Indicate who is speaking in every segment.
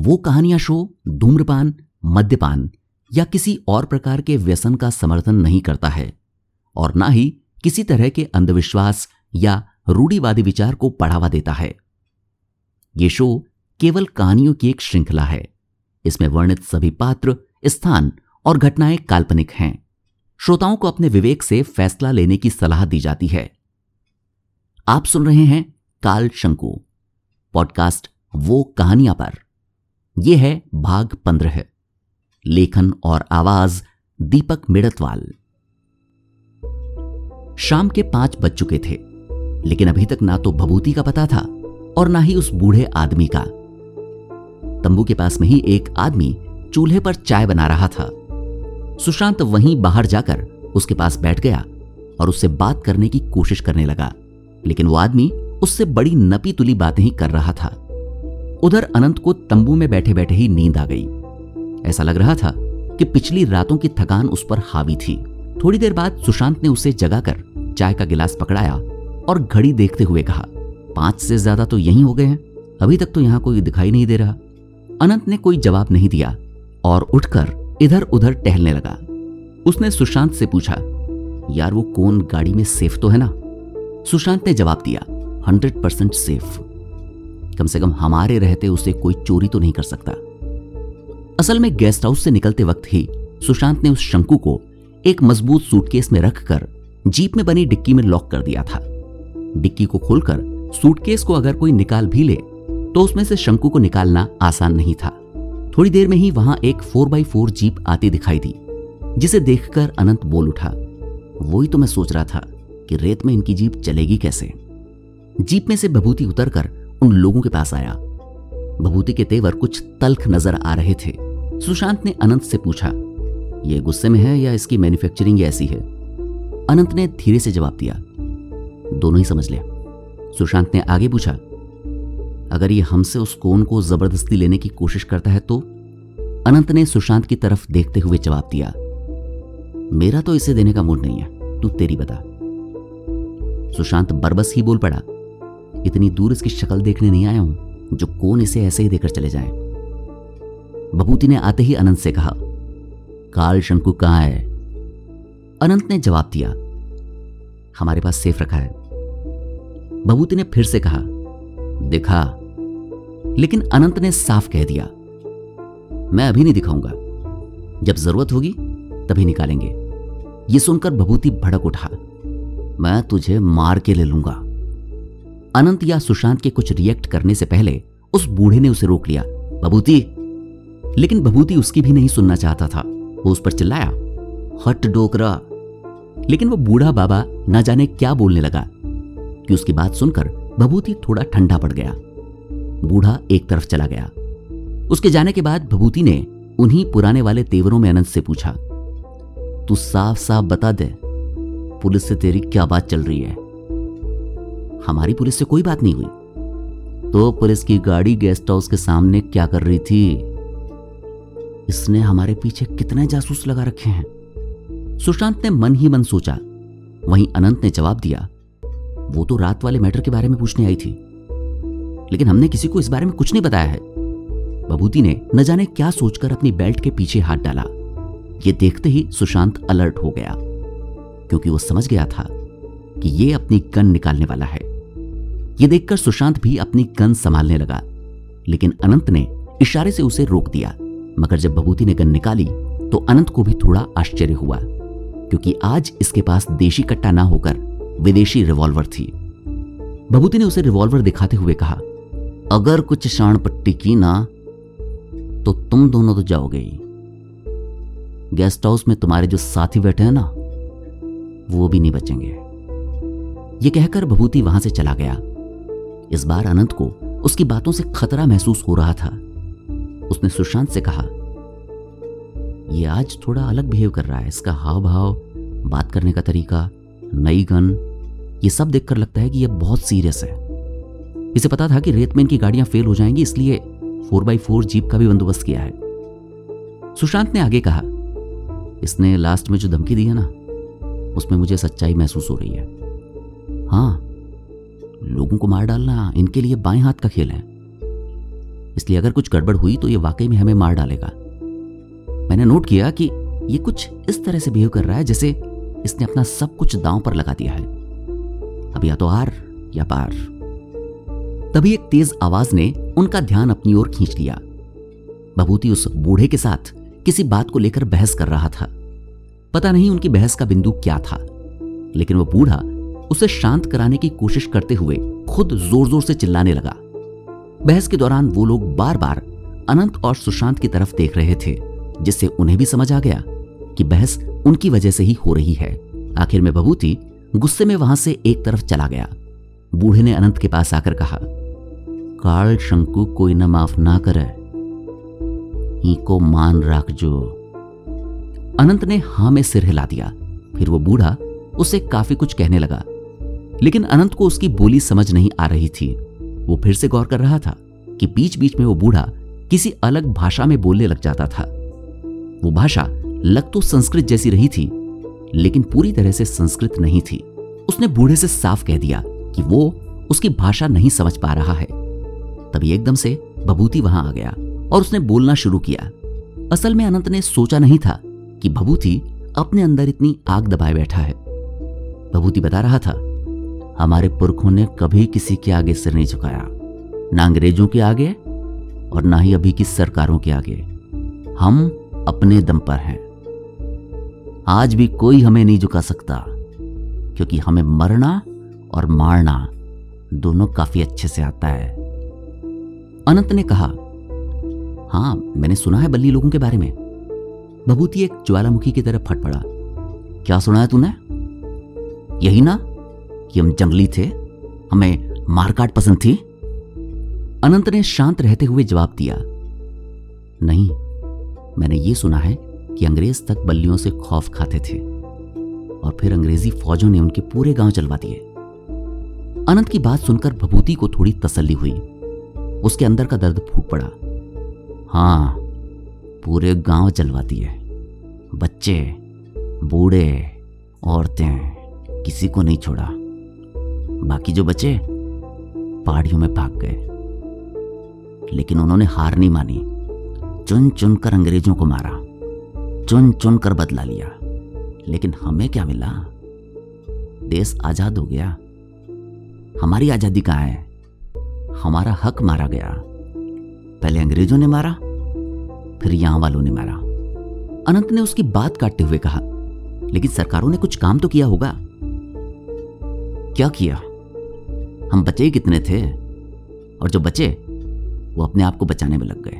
Speaker 1: वो कहानियाँ शो धूम्रपान, मद्यपान या किसी और प्रकार के व्यसन का समर्थन नहीं करता है और ना ही किसी तरह के अंधविश्वास या रूढ़ीवादी विचार को बढ़ावा देता है। ये शो केवल कहानियों की एक श्रृंखला है। इसमें वर्णित सभी पात्र, स्थान और घटनाएँ काल्पनिक हैं। श्रोताओं को अपने विवेक से फैसला लेने की सलाह दी जाती है। आप सुन रहे हैं काल शंकु पॉडकास्ट वो कहानियाँ पर। यह है भाग पंद्रह, लेखन और आवाज़ दीपक मिड़तवाल। शाम के पाँच बज चुके थे, लेकिन अभी तक ना तो भभूति का पता था और ना ही उस बूढ़े आदमी का। तंबू के पास में ही एक आदमी चूल्हे पर चाय बना रहा था। सुशांत वहीं बाहर जाकर उसके पास बैठ गया और उससे बात करने की कोशिश करने लगा, लेकिन वो आदमी उससे बड़ी नपी तुली बातें ही कर रहा था। उधर अनंत को तंबू में बैठे बैठे ही नींद आ गई। ऐसा लग रहा था कि पिछली रातों की थकान उस पर हावी थी। थोड़ी देर बाद सुशांत ने उसे जगाकर चाय का गिलास पकड़ाया और घड़ी देखते हुए कहा, पाँच से ज़्यादा तो यही हो गए हैं। अभी तक तो यहाँ कोई दिखाई नहीं दे रहा। अनंत ने कोई जवाब नहीं दिया और उठकर इधर उधर टहलने लगा। उसने सुशांत से पूछा, यार वो कौन गाड़ी में सेफ़ तो है ना? सुशांत ने जवाब दिया, हंड्रेड परसेंट सेफ़। कम से कम हमारे रहते उसे कोई चोरी तो नहीं कर सकता। असल में गेस्ट हाउस से निकलते वक्त ही सुशांत ने उस शंकु को एक मज़बूत सूटकेस में रखकर जीप में बनी डिक्की में लॉक कर दिया था। डिक्की को खोलकर सूटकेस को अगर कोई निकाल भी ले तो उसमें से शंकु को निकालना आसान नहीं था। थोड़ी देर में ही वहाँ एक फोर बाई फोर जीप आती दिखाई दी, जिसे देखकर अनंत बोल उठा, वही तो मैं सोच रहा था कि रेत में इनकी जीप चलेगी कैसे? जीप में से भभूति उतरकर उन लोगों के पास आया। भभूति के तेवर कुछ तल्ख नज़र आ रहे थे। सुशांत ने अनंत से पूछा यह गुस्से में है या इसकी मैन्युफैक्चरिंग ऐसी है? अनंत ने धीरे से जवाब दिया, दोनों ही समझ लिया सुशांत ने आगे पूछा, अगर ये हमसे उस कोन को ज़बरदस्ती लेने की कोशिश करता है तो? अनंत ने सुशांत की तरफ़ देखते हुए जवाब दिया, मेरा तो इसे देने का मूड नहीं है, तू तेरी बता। सुशांत बरबस ही बोल पड़ा इतनी दूर इसकी शक्ल देखने नहीं आया हूँ, जो कौन इसे ऐसे ही देकर चले जाए। बबूती ने आते ही अनंत से कहा, काल शंकु कहाँ है? अनंत ने जवाब दिया, हमारे पास सेफ़ रखा है। बबूती ने फिर से कहा, दिखा। लेकिन अनंत ने साफ़ कह दिया, मैं अभी नहीं दिखाऊँगा। जब ज़रूरत होगी, तभी निकालेंगे। ये सुनकर बबूती भड़क उठा, मैं तुझे मार के ले लूँगा। अनंत या सुशांत के कुछ रिएक्ट करने से पहले उस बूढ़े ने उसे रोक लिया। बबूती। लेकिन बबूती उसकी भी नहीं सुनना चाहता था। वो उस पर चिल्लाया। हट डोकरा। लेकिन वो बूढ़ा बाबा न जाने क्या बोलने लगा। कि उसकी बात सुनकर भभूति थोड़ा ठंडा पड़ गया। बूढ़ा एक तरफ़ चला गया। उसके जाने के बाद भभूति ने उन्हीं पुराने वाले तेवरों में अनंत से पूछा, तू साफ़ साफ़ बता दे, पुलिस से तेरी क्या बात चल रही है? हमारी पुलिस से कोई बात नहीं हुई। तो पुलिस की गाड़ी गेस्ट हाउस के सामने क्या कर रही थी? इसने हमारे पीछे कितने जासूस लगा रखे हैं। सुशांत ने मन ही मन सोचा। वहीं अनंत ने जवाब दिया, वो तो रात वाले मैटर के बारे में पूछने आई थी। लेकिन हमने किसी को इस बारे में कुछ नहीं बताया है। बबूती ने न जाने क्या सोचकर अपनी बेल्ट के पीछे हाथ डाला। ये देखते ही सुशांत अलर्ट हो गया, क्योंकि वो समझ गया था कि ये अपनी गन निकालने वाला है। ये देखकर सुशांत भी अपनी गन संभालने लगा, लेकिन अनंत ने इशारे से उसे रोक दिया। मगर जब बबूती ने गन निकाली तो अनंत को भी थोड़ा आश्चर्य हुआ, क्योंकि आज इसके पास देशी कट्टा ना होकर विदेशी रिवॉल्वर थी। बबूती ने उसे रिवॉल्वर दिखाते हुए कहा, अगर कुछ शाण पट्टी की ना तो तुम दोनों तो जाओगे गेस्ट हाउस में तुम्हारे जो साथी बैठे हैं ना, वो भी नहीं बचेंगे। ये कहकर बबूती वहाँ से चला गया। इस बार अनंत को उसकी बातों से खतरा महसूस हो रहा था। उसने सुशांत से कहा यह आज थोड़ा अलग बिहेव कर रहा है, इसका हाव भाव बात करने का तरीका, नई गन, ये सब देखकर लगता है कि यह बहुत सीरियस है। इसे पता था कि रेत में इनकी गाड़ियाँ फेल हो जाएँगी, इसलिए फोर बाई फोर जीप का भी बंदोबस्त किया है। सुशांत ने आगे कहा, इसने लास्ट में जो धमकी दी है ना, उसमें मुझे सच्चाई महसूस हो रही है। हाँ लोगों को मार डालना इनके लिए बाएँ हाथ का खेल है। इसलिए अगर कुछ गड़बड़ हुई तो ये वाकई में हमें मार डालेगा। मैंने नोट किया कि ये कुछ इस तरह से बिहेव कर रहा है जैसे इसने अपना सब कुछ दांव पर लगा दिया है। अब या तो आर या पार। तभी एक तेज आवाज़ ने उनका ध्यान अपनी ओर खींच लिया। बभूति उस बूढ़े के साथ किसी बात को लेकर बहस कर रहा था। पता नहीं उनकी बहस का बिंदु क्या था, लेकिन वो बूढ़ा उसे शांत कराने की कोशिश करते हुए खुद ज़ोर ज़ोर से चिल्लाने लगा। बहस के दौरान वो लोग बार बार अनंत और सुशांत की तरफ़ देख रहे थे, जिससे उन्हें भी समझ आ गया कि बहस उनकी वजह से ही हो रही है। आखिर में बबूती गुस्से में वहाँ से एक तरफ़ चला गया। बूढ़े ने अनंत के पास आकर कहा, काल शंकु, कोई न माफ़ ना करे। को मान रख जो। अनंत ने हाँ में सिर हिला दिया। फिर वो बूढ़ा उसे काफ़ी कुछ कहने लगा। लेकिन अनंत को उसकी बोली समझ नहीं आ रही थी। वो फिर से गौर कर रहा था कि बीच बीच में वो बूढ़ा किसी अलग भाषा में बोलने लग जाता था। वो भाषा लग तो संस्कृत जैसी रही थी, लेकिन पूरी तरह से संस्कृत नहीं थी। उसने बूढ़े से साफ़ कह दिया कि वो उसकी भाषा नहीं समझ पा रहा है। तभी एकदम से भभूति वहाँ आ गया और उसने बोलना शुरू किया। असल में अनंत ने सोचा नहीं था कि भभूति अपने अंदर इतनी आग दबाए बैठा है। भभूति बता रहा था हमारे पुरखों ने कभी किसी के आगे सिर नहीं झुकाया, ना अंग्रेज़ों के आगे और ना ही अभी की सरकारों के आगे। हम अपने दम पर हैं। आज भी कोई हमें नहीं झुका सकता, क्योंकि हमें मरना और मारना दोनों काफ़ी अच्छे से आता है। अनंत ने कहा, हाँ, मैंने सुना है बल्ली लोगों के बारे में। बबूती एक ज्वालामुखी की तरफ़ फट पड़ा। क्या सुना है तूने? यही ना कि हम जंगली थे, हमें मारकाट पसंद थी। अनंत ने शांत रहते हुए जवाब दिया, नहीं, मैंने ये सुना है कि अंग्रेज़ तक बल्लियों से खौफ खाते थे और फिर अंग्रेज़ी फौजों ने उनके पूरे गाँव चलवा दिए। अनंत की बात सुनकर भभूति को थोड़ी तसल्ली हुई। उसके अंदर का दर्द फूट पड़ा। हाँ, पूरे गाँव जलवा दिए बच्चे, बूढ़े, औरतें, किसी को नहीं छोड़ा। बाकी जो बचे, पहाड़ियों में भाग गए। लेकिन उन्होंने हार नहीं मानी। चुन चुन कर अंग्रेज़ों को मारा। चुन चुन कर बदला लिया। लेकिन हमें क्या मिला? देश आज़ाद हो गया। हमारी आज़ादी कहाँ है? हमारा हक मारा गया। पहले अंग्रेज़ों ने मारा, फिर यहाँ वालों ने मारा। अनंत ने उसकी बात काटते हुए कहा, लेकिन सरकारों ने कुछ काम तो किया होगा? क्या किया? हम बचे ही कितने थे? और जो बचे, वो अपने आप को बचाने में लग गए।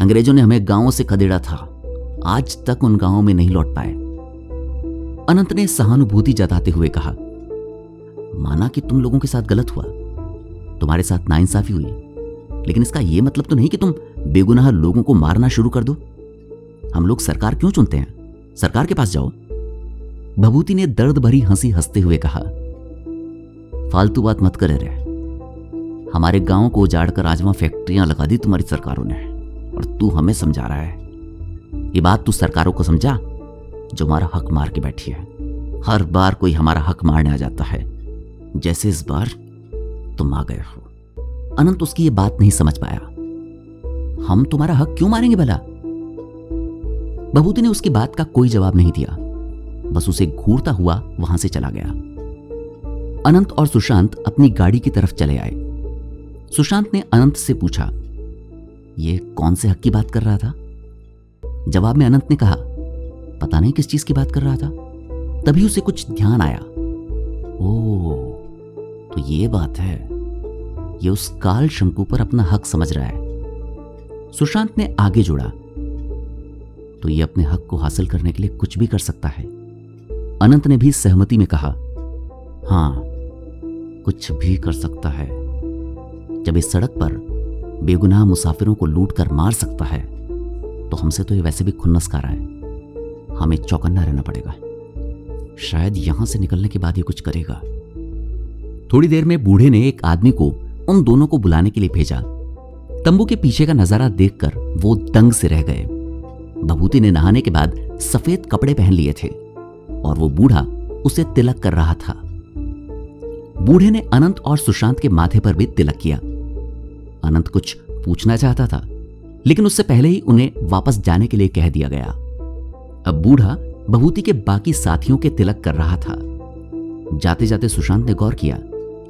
Speaker 1: अंग्रेज़ों ने हमें गाँवों से खदेड़ा था। आज तक उन गाँवों में नहीं लौट पाए। अनंत ने सहानुभूति जताते हुए कहा, माना कि तुम लोगों के साथ गलत हुआ। तुम्हारे साथ नाइंसाफी हुई। लेकिन इसका यह मतलब तो नहीं कि तुम बेगुनाह लोगों को मारना शुरू कर दो। हम लोग सरकार क्यों चुनते हैं? सरकार के पास जाओ। भभूति ने दर्द भरी हँसी हँसते हुए कहा फालतू बात मत करे रे हमारे गाँव को उजाड़ कर वहाँ फैक्ट्रियाँ लगा दी तुम्हारी सरकारों ने। और तू हमें समझा रहा है। ये बात तू सरकारों को समझा, जो हमारा हक मार के बैठी है। हर बार कोई हमारा हक मारने आ जाता है। जैसे इस बार तुम आ गए हो। अनंत उसकी ये बात नहीं समझ पाया। हम तुम्हारा हक क्यों मारेंगे भला? बबूती ने उसकी बात का कोई जवाब नहीं दिया। बस उसे घूरता हुआ वहाँ से चला गया। अनंत और सुशांत अपनी गाड़ी की तरफ़ चले आए। सुशांत ने अनंत से पूछा, ये कौन से हक की बात कर रहा था? जवाब में अनंत ने कहा, पता नहीं किस चीज़ की बात कर रहा था। तभी उसे कुछ ध्यान आया। ओ तो ये बात है। ये उस काल शंकु पर अपना हक समझ रहा है। सुशांत ने आगे जोड़ा तो ये अपने हक को हासिल करने के लिए कुछ भी कर सकता है? अनंत ने भी सहमति में कहा, हाँ कुछ भी कर सकता है। जब इस सड़क पर बेगुनाह मुसाफिरों को लूट कर मार सकता है तो हमसे तो ये वैसे भी खुन्नस खा रहा है। हमें चौकन्ना रहना पड़ेगा। शायद यहाँ से निकलने के बाद ये कुछ करेगा। थोड़ी देर में बूढ़े ने एक आदमी को उन दोनों को बुलाने के लिए भेजा। तंबू के पीछे का नज़ारा देखकर वो दंग से रह गए। बभूति ने नहाने के बाद सफ़ेद कपड़े पहन लिए थे और वो बूढ़ा उसे तिलक कर रहा था। बूढ़े ने अनंत और सुशांत के माथे पर भी तिलक किया। अनंत कुछ पूछना चाहता था, लेकिन उससे पहले ही उन्हें वापस जाने के लिए कह दिया गया। अब बूढ़ा बभूति के बाकी साथियों के तिलक कर रहा था। जाते जाते सुशांत ने गौर किया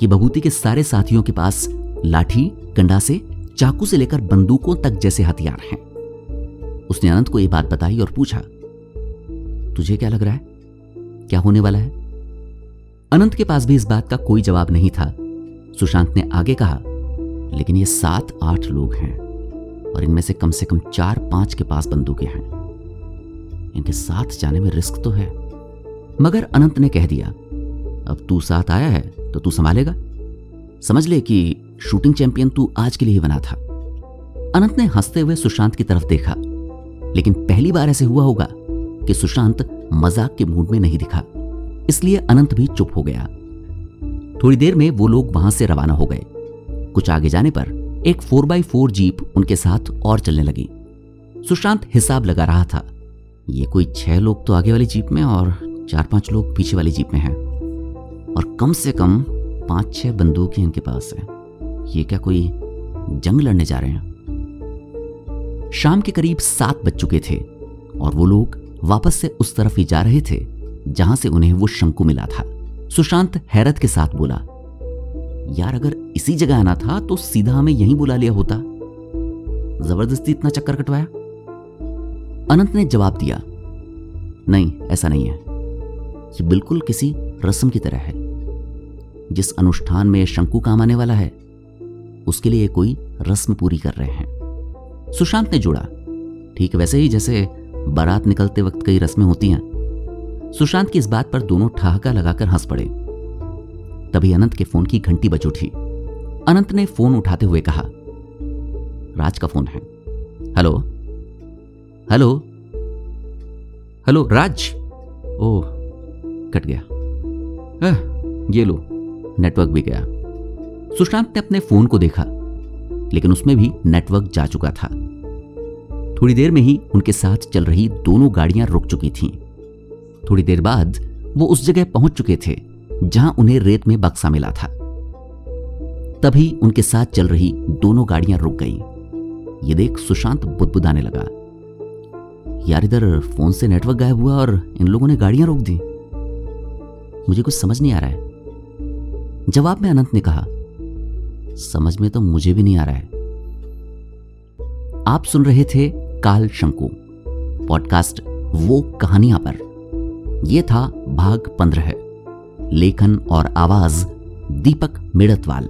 Speaker 1: कि बभूति के सारे साथियों के पास लाठी कंडासे चाकू से लेकर बंदूकों तक जैसे हथियार हैं। उसने अनंत को यह बात बताई और पूछा, तुझे क्या लग रहा है? क्या होने वाला है? अनंत के पास भी इस बात का कोई जवाब नहीं था। सुशांत ने आगे कहा, लेकिन ये सात आठ लोग हैं और इनमें से कम से कम चार पाँच के पास बंदूकें हैं। इनके साथ जाने में रिस्क तो है। मगर अनंत ने कह दिया, अब तू साथ आया है तो तू संभालेगा। समझ ले कि शूटिंग चैंपियन तू आज के लिए ही बना था अनंत ने हँसते हुए सुशांत की तरफ़ देखा, लेकिन पहली बार ऐसे हुआ होगा कि सुशांत मज़ाक के मूड में नहीं दिखा। इसलिए अनंत भी चुप हो गया। थोड़ी देर में वो लोग वहाँ से रवाना हो गए। कुछ आगे जाने पर एक फोर बाई फोर जीप उनके साथ और चलने लगी। सुशांत हिसाब लगा रहा था, ये कोई छह लोग तो आगे वाली जीप में और चार पाँच लोग पीछे वाली जीप में हैं। और कम से कम पाँच छह बंदूकें इनके पास है। ये क्या कोई जंग लड़ने जा रहे हैं? शाम के करीब सात बज चुके थे और वो लोग वापस से उस तरफ़ ही जा रहे थे। जहाँ से उन्हें वो शंकु मिला था। सुशांत हैरत के साथ बोला, यार, अगर इसी जगह आना था तो सीधा हमें यहीं बुला लिया होता। ज़बरदस्ती इतना चक्कर कटवाया? अनंत ने जवाब दिया, नहीं, ऐसा नहीं है। ये बिल्कुल किसी रस्म की तरह है। जिस अनुष्ठान में शंकु काम आने वाला है, उसके लिए कोई रस्म पूरी कर रहे हैं। सुशांत ने जोड़ा, ठीक वैसे ही जैसे बारात निकलते वक्त कई रस्में होती हैं। सुशांत की इस बात पर दोनों ठहाका लगाकर हंस पड़े। तभी अनंत के फ़ोन की घंटी बज उठी। अनंत ने फ़ोन उठाते हुए कहा राज का फ़ोन है। हेलो। हेलो। हेलो राज। ओ कट गया। आ, ये लो नेटवर्क भी गया। सुशांत ने अपने फ़ोन को देखा लेकिन उसमें भी नेटवर्क जा चुका था। थोड़ी देर में ही उनके साथ चल रही दोनों गाड़ियाँ रुक चुकी थीं। थोड़ी देर बाद वो उस जगह पहुँच चुके थे, जहाँ उन्हें रेत में बक्सा मिला था। तभी उनके साथ चल रही दोनों गाड़ियाँ रुक गईं। ये देख सुशांत बुदबुदाने लगा। यार इधर फ़ोन से नेटवर्क गायब हुआ और इन लोगों ने गाड़ियाँ रोक दी। मुझे कुछ समझ नहीं आ रहा है। जवाब में अनंत ने कहा, समझ में तो मुझे भी नहीं आ रहा है। आप सुन रहे थे काल शंकु, पॉडकास्ट वो कहानियाँ पर। यह था भाग पंद्रह। लेखन और आवाज़ दीपक मेड़तवाल।